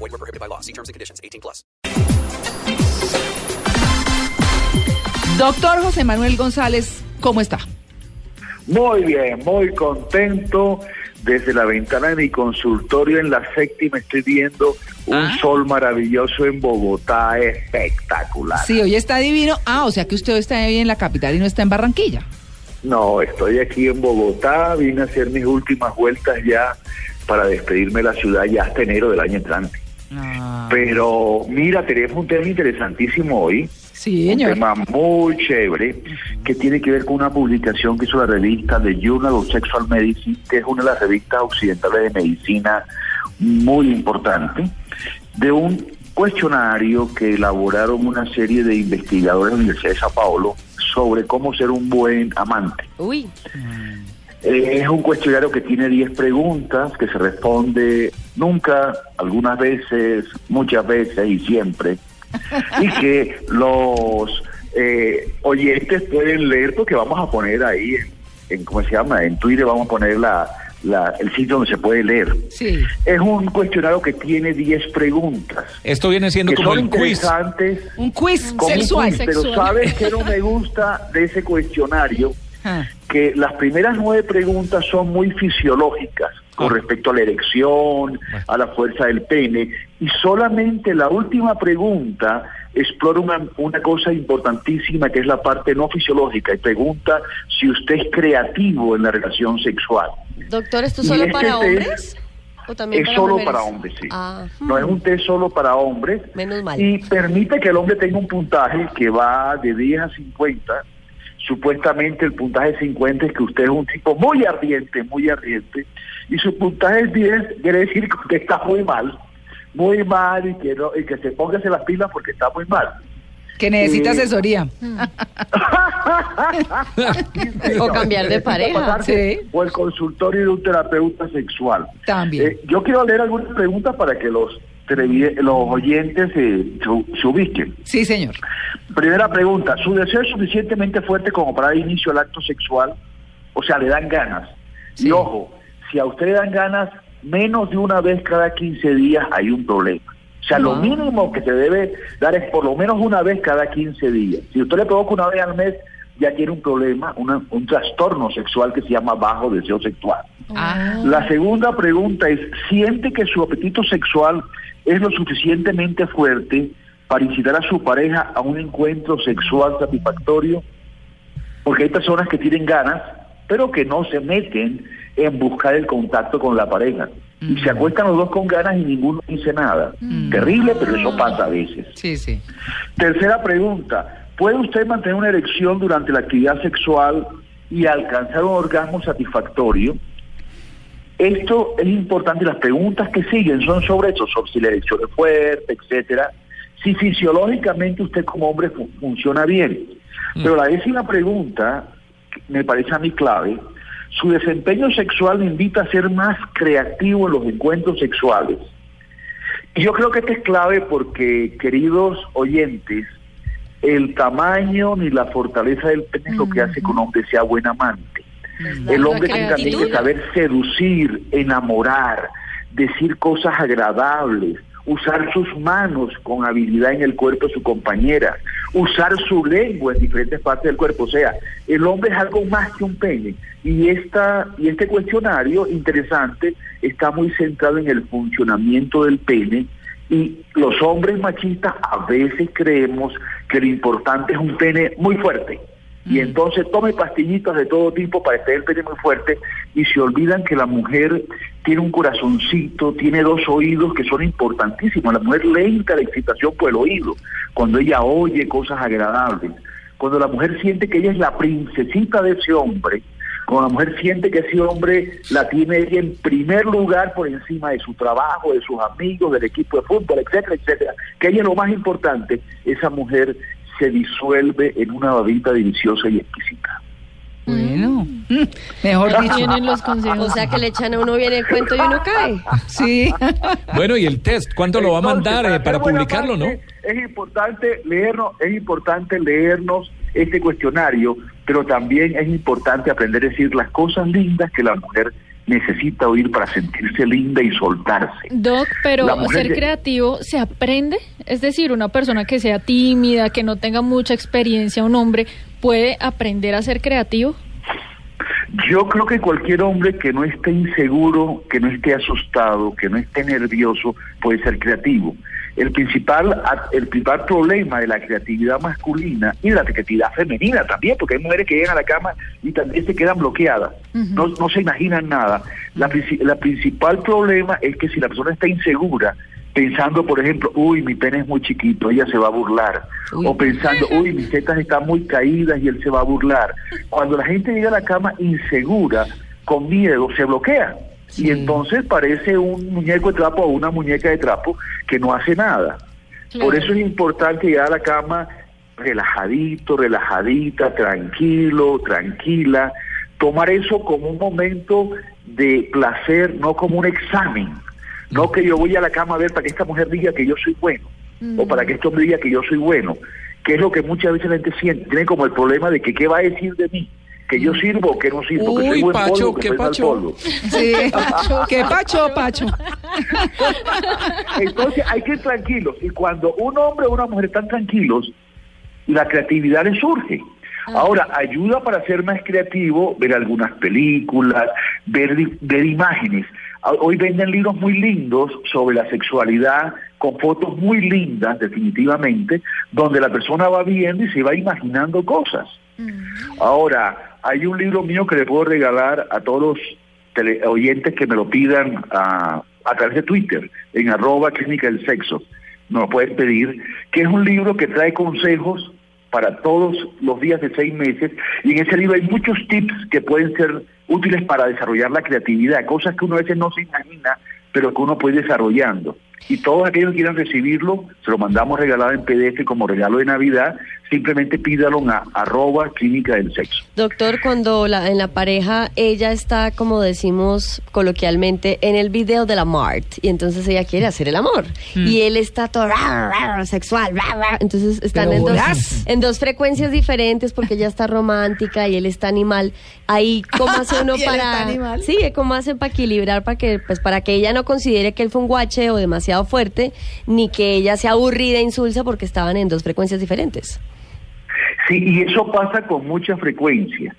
Void were prohibited by law. See terms and conditions. 18 plus. Doctor José Manuel González, ¿cómo está? Muy bien, muy contento. Desde la ventana de mi consultorio en la séptima estoy viendo un Ah. sol maravilloso en Bogotá, espectacular. Sí, hoy está divino. Ah, o sea que usted está ahí en la capital y no está en Barranquilla. No, estoy aquí en Bogotá, vine a hacer mis últimas vueltas ya para despedirme de la ciudad ya hasta enero del año entrante. Ah, Pero mira, tenemos un tema interesantísimo hoy. sí, Un señor. tema muy chévere que tiene que ver con una publicación que hizo la revista The Journal of Sexual Medicine, que es una de las revistas occidentales de medicina muy importante, de un cuestionario que elaboraron una serie de investigadores de la Universidad de Sao Paulo sobre cómo ser un buen amante. Uy, Eh, es un cuestionario que tiene 10 preguntas que se responde nunca, algunas veces, muchas veces y siempre. y que los eh, oyentes pueden leer porque vamos a poner ahí, en, en, ¿cómo se llama? En Twitter vamos a poner la, la- el sitio donde se puede leer. Sí. Es un cuestionario que tiene 10 preguntas. Esto viene siendo como el quiz. Un quiz un sexual. quiz, pero ¿sabes qué no me gusta de ese cuestionario? Ah, que las primeras nueve preguntas son muy fisiológicas con respecto a la erección, a la fuerza del pene, y solamente la última pregunta explora una, una cosa importantísima que es la parte no fisiológica y pregunta si usted es creativo en la relación sexual. doctor, ¿esto solo este para hombres? ¿O también Es para solo mujeres? para hombres, sí. Ah, No es un test solo para hombres. Menos mal. Y permite que el hombre tenga un puntaje que va de 10 a 50. Supuestamente el puntaje 50 es que usted es un tipo muy ardiente, muy ardiente. Y su puntaje es 10, quiere decir que está muy mal. Muy mal y que, no, y que se póngase las pilas porque está muy mal. que necesita Sí. asesoría. O cambiar de pareja. Sí. O el consultorio de un terapeuta sexual. También. Eh, yo quiero leer algunas preguntas para que los, los oyentes eh, se- se ubiquen. Sí, señor. Primera pregunta, ¿su deseo es suficientemente fuerte como para dar inicio al acto sexual? O sea, le dan ganas. Sí. Y ojo, si a usted le dan ganas menos de una vez cada 15 días, hay un problema. O sea, lo Ah. mínimo que se debe dar es por lo menos una vez cada 15 días. Si usted le provoca una vez al mes, ya tiene un problema, una- un trastorno sexual que se llama bajo deseo sexual. Ah, La segunda pregunta es, ¿siente que su apetito sexual es lo suficientemente fuerte para incitar a su pareja a un encuentro sexual satisfactorio? Porque hay personas que tienen ganas, pero que no se meten en buscar el contacto con la pareja. Y se acuestan los dos con ganas y ninguno dice nada. Terrible, pero eso pasa a veces. sí, sí. Tercera pregunta, ¿puede usted mantener una erección durante la actividad sexual y alcanzar un orgasmo satisfactorio? Esto es importante, las preguntas que siguen son sobre eso, sobre si la erección es fuerte, etcétera, si fisiológicamente usted como hombre fu- funciona bien. Pero la décima pregunta, que me parece a mí clave, su desempeño sexual le invita a ser más creativo en los encuentros sexuales. Y yo creo que esto es clave porque, queridos oyentes, el tamaño ni la fortaleza del pene es lo que hace que un hombre sea buen amante. El hombre tiene también que saber seducir, enamorar, decir cosas agradables, usar sus manos con habilidad en el cuerpo de su compañera, usar su lengua en diferentes partes del cuerpo. O sea, el hombre es algo más que un pene. Y, esta, y este cuestionario interesante está muy centrado en el funcionamiento del pene y los hombres machistas a veces creemos que lo importante es un pene muy fuerte. Y entonces tome pastillitas de todo tipo para estar el pene muy fuerte y se olvidan que la mujer tiene un corazoncito, tiene dos oídos que son importantísimos. La mujer lenta la excitación por el oído, cuando ella oye cosas agradables. Cuando la mujer siente que ella es la princesita de ese hombre, Cuando la mujer siente que ese hombre la tiene ella en primer lugar por encima de su trabajo, de sus amigos, del equipo de fútbol, etcétera, etcétera, que ella es lo más importante, esa mujer se disuelve en una babita deliciosa y exquisita. Bueno, mm, mejor dicho. Tienen los consejos. O sea que le echan a uno bien el cuento y uno cae. Sí. Bueno, y el test, ¿cuándo lo va a mandar eh, para publicarlo, no? Es importante leernos, es importante leernos este cuestionario, pero también es importante aprender a decir las cosas lindas que la mujer necesita oír para sentirse linda y soltarse. Doc, pero ser creativo se aprende, es decir, una persona que sea tímida, que no tenga mucha experiencia, un hombre, puede aprender a ser creativo. Yo creo que cualquier hombre que no esté inseguro, que no esté asustado, que no esté nervioso, puede ser creativo. El principal, el principal problema de la creatividad masculina y de la creatividad femenina también, porque hay mujeres que llegan a la cama y también se quedan bloqueadas, no, no se imaginan nada. La, la principal problema es que si la persona está insegura, pensando, por ejemplo, uy, mi pene es muy chiquito, ella se va a burlar. Uy. O pensando, uy, mis tetas están muy caídas y él se va a burlar. Cuando la gente llega a la cama insegura, con miedo, se bloquea. Sí. Y entonces parece un muñeco de trapo o una muñeca de trapo que no hace nada. Por eso es importante llegar a la cama relajadito, relajadita, tranquilo, tranquila. Tomar eso como un momento de placer, no como un examen. No que yo voy a la cama a ver para que esta mujer diga que yo soy bueno, o para que este hombre diga que yo soy bueno, que es lo que muchas veces la gente siente, tiene como el problema de que qué va a decir de mí, que yo sirvo o que no sirvo, que soy buen Pacho, polvo, que qué soy mal Pacho. polvo. Sí. ¿Qué pacho, pacho? Entonces hay que ir tranquilos, y cuando un hombre o una mujer están tranquilos, la creatividad les surge. Ahora, ayuda para ser más creativo ver algunas películas, ver, ver imágenes. Ah, Hoy venden libros muy lindos sobre la sexualidad, con fotos muy lindas, definitivamente, donde la persona va viendo y se va imaginando cosas. Ahora, hay un libro mío que le puedo regalar a todos los tele- oyentes que me lo pidan a, a través de Twitter, en arroba clínica del sexo. Me lo pueden pedir, que es un libro que trae consejos para todos los días de seis meses y en ese libro hay muchos tips que pueden ser útiles para desarrollar la creatividad, cosas que uno a veces no se imagina, pero que uno puede ir desarrollando. Y todos aquellos que quieran recibirlo, se lo mandamos regalado en PDF como regalo de Navidad, simplemente pídalo a arroba clínica del sexo. Doctor, cuando la, en la pareja ella está, como decimos coloquialmente, en el video de la Mart, y entonces ella quiere hacer el amor, y él está todo "Rar, rar", sexual, rar, rar", entonces están Pero en dos, en dos frecuencias diferentes porque ella está romántica y él está animal. Ahí, ¿cómo hace uno para...? Sí, ¿cómo hacen para equilibrar, para que, pues, para que ella no considere que él fue un guache o demasiado fuerte, ni que ella sea aburrida e insulsa porque estaban en dos frecuencias diferentes? Sí, y eso pasa con mucha frecuencia.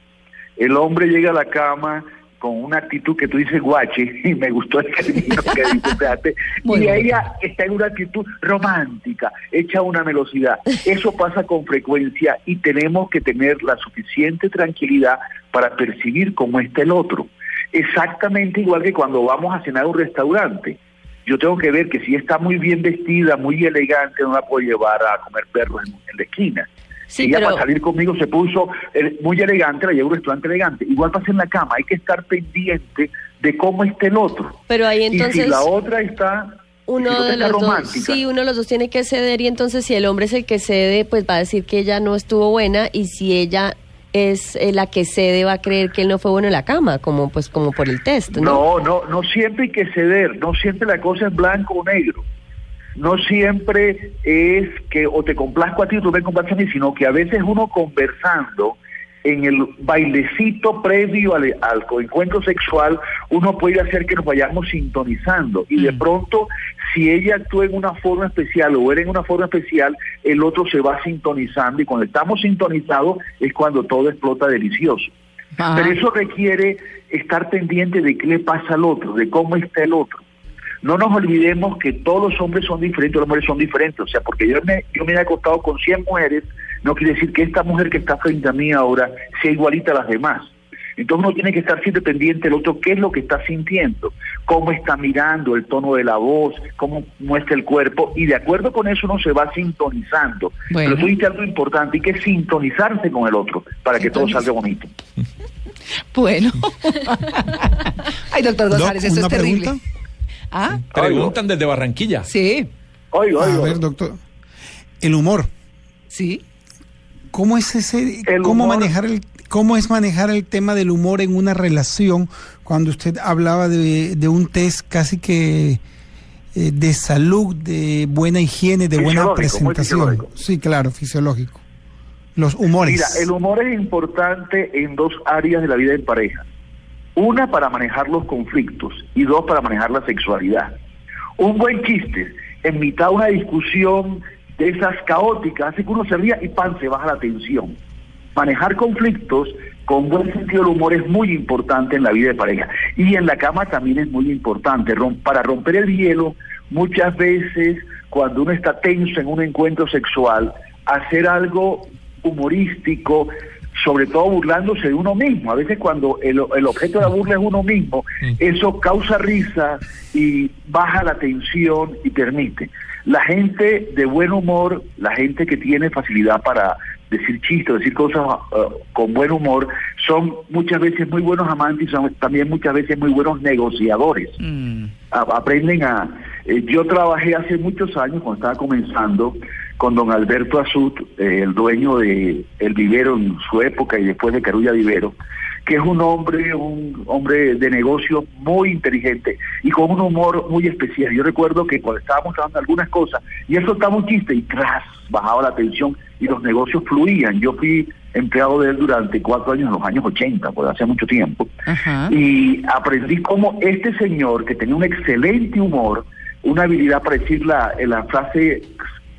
El hombre llega a la cama con una actitud que tú dices guache, y me gustó el que Muy y ella está en una actitud romántica, echa una velocidad. Eso pasa con frecuencia y tenemos que tener la suficiente tranquilidad para percibir cómo está el otro. Exactamente igual que cuando vamos a cenar a un restaurante. Yo tengo que ver que si está muy bien vestida, muy elegante, no la puedo llevar a comer perros en, en la esquina. Sí, Ella pero- para salir conmigo se puso eh, muy elegante, la llevo a un restaurante elegante. Igual pasa en la cama, hay que estar pendiente de cómo está el otro. Pero ahí y entonces... si la otra está, uno de los dos, sí, uno de los dos tiene que ceder y entonces si el hombre es el que cede, pues va a decir que ella no estuvo buena y si ella es eh, la que cede va a creer que él no fue bueno en la cama, como pues como por el test, ¿no? No, no, no siempre hay que ceder, no siempre la cosa es blanco o negro. No siempre es que o te complazco a ti o tú me complazcas a mí, sino que a veces uno conversando en el bailecito previo al, al encuentro sexual, uno puede hacer que nos vayamos sintonizando y de pronto si ella actúa en una forma especial o él en una forma especial, el otro se va sintonizando y cuando estamos sintonizados es cuando todo explota delicioso. Ajá. Pero eso requiere estar pendiente de qué le pasa al otro, de cómo está el otro. No nos olvidemos que todos los hombres son diferentes, los mujeres son diferentes. O sea, porque yo me, yo me he acostado con 100 mujeres, no quiere decir que esta mujer que está frente a mí ahora sea igualita a las demás. Entonces uno tiene que estar siempre pendiente del otro, qué es lo que está sintiendo, cómo está mirando, el tono de la voz, cómo muestra el cuerpo, y de acuerdo con eso uno se va sintonizando. Bueno. Pero tú dijiste algo importante, hay que sintonizarse con el otro para que todo salga bonito. Bueno. Ay, doctor Doc, González, esto una es terrible. pregunta. ¿Ah? Preguntan desde Barranquilla. Sí, Oigo, A oigo. ver, doctor. El humor. sí. ¿Cómo es ese El cómo humor- manejar el cómo es manejar el tema del humor en una relación cuando usted hablaba de, de un test casi que eh, de salud, de buena higiene, de buena presentación? Sí, claro, fisiológico. Los humores. Mira, el humor es importante en dos áreas de la vida en pareja. Una para manejar los conflictos y dos para manejar la sexualidad. Un buen chiste en mitad de una discusión de esas caóticas hace que uno se ría y pan se baja la tensión. Manejar conflictos con buen sentido del humor es muy importante en la vida de pareja. Y en la cama también es muy importante. Rom- para romper el hielo, muchas veces cuando uno está tenso en un encuentro sexual, hacer algo humorístico, sobre todo burlándose de uno mismo. A veces cuando el, el objeto de la burla es uno mismo, eso causa risa y baja la tensión y permite. La gente de buen humor, la gente que tiene facilidad para decir chistes, decir cosas eh, con buen humor, son muchas veces muy buenos amantes y son también muchas veces muy buenos negociadores Mm. a- aprenden a... eh, yo trabajé hace muchos años, cuando estaba comenzando, con don Alberto Azut, eh, el dueño de El Vivero en su época y después de Carulla Vivero, que es un hombre, un hombre de negocio muy inteligente y con un humor muy especial. Yo recuerdo que cuando estábamos hablando de algunas cosas, y él soltaba un chiste y tras bajaba la tensión y los negocios fluían. Yo fui empleado de él durante cuatro años, en los años 80, pues hace mucho tiempo. Ajá. Y aprendí cómo este señor, que tenía un excelente humor, una habilidad para decir la, la frase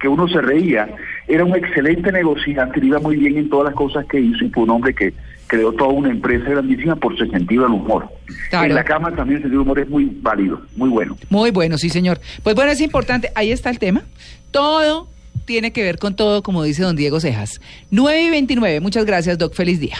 que uno se reía, era un excelente negociante, iba muy bien en todas las cosas que hizo y fue un hombre que creó toda una empresa grandísima por su sentido del humor. Claro. En la cama también el sentido del humor es muy válido, muy bueno. Muy bueno, sí, señor. Pues bueno, es importante, ahí está el tema. Todo tiene que ver con todo, como dice don Diego Cejas. 9 y 29, muchas gracias, Doc. Feliz día.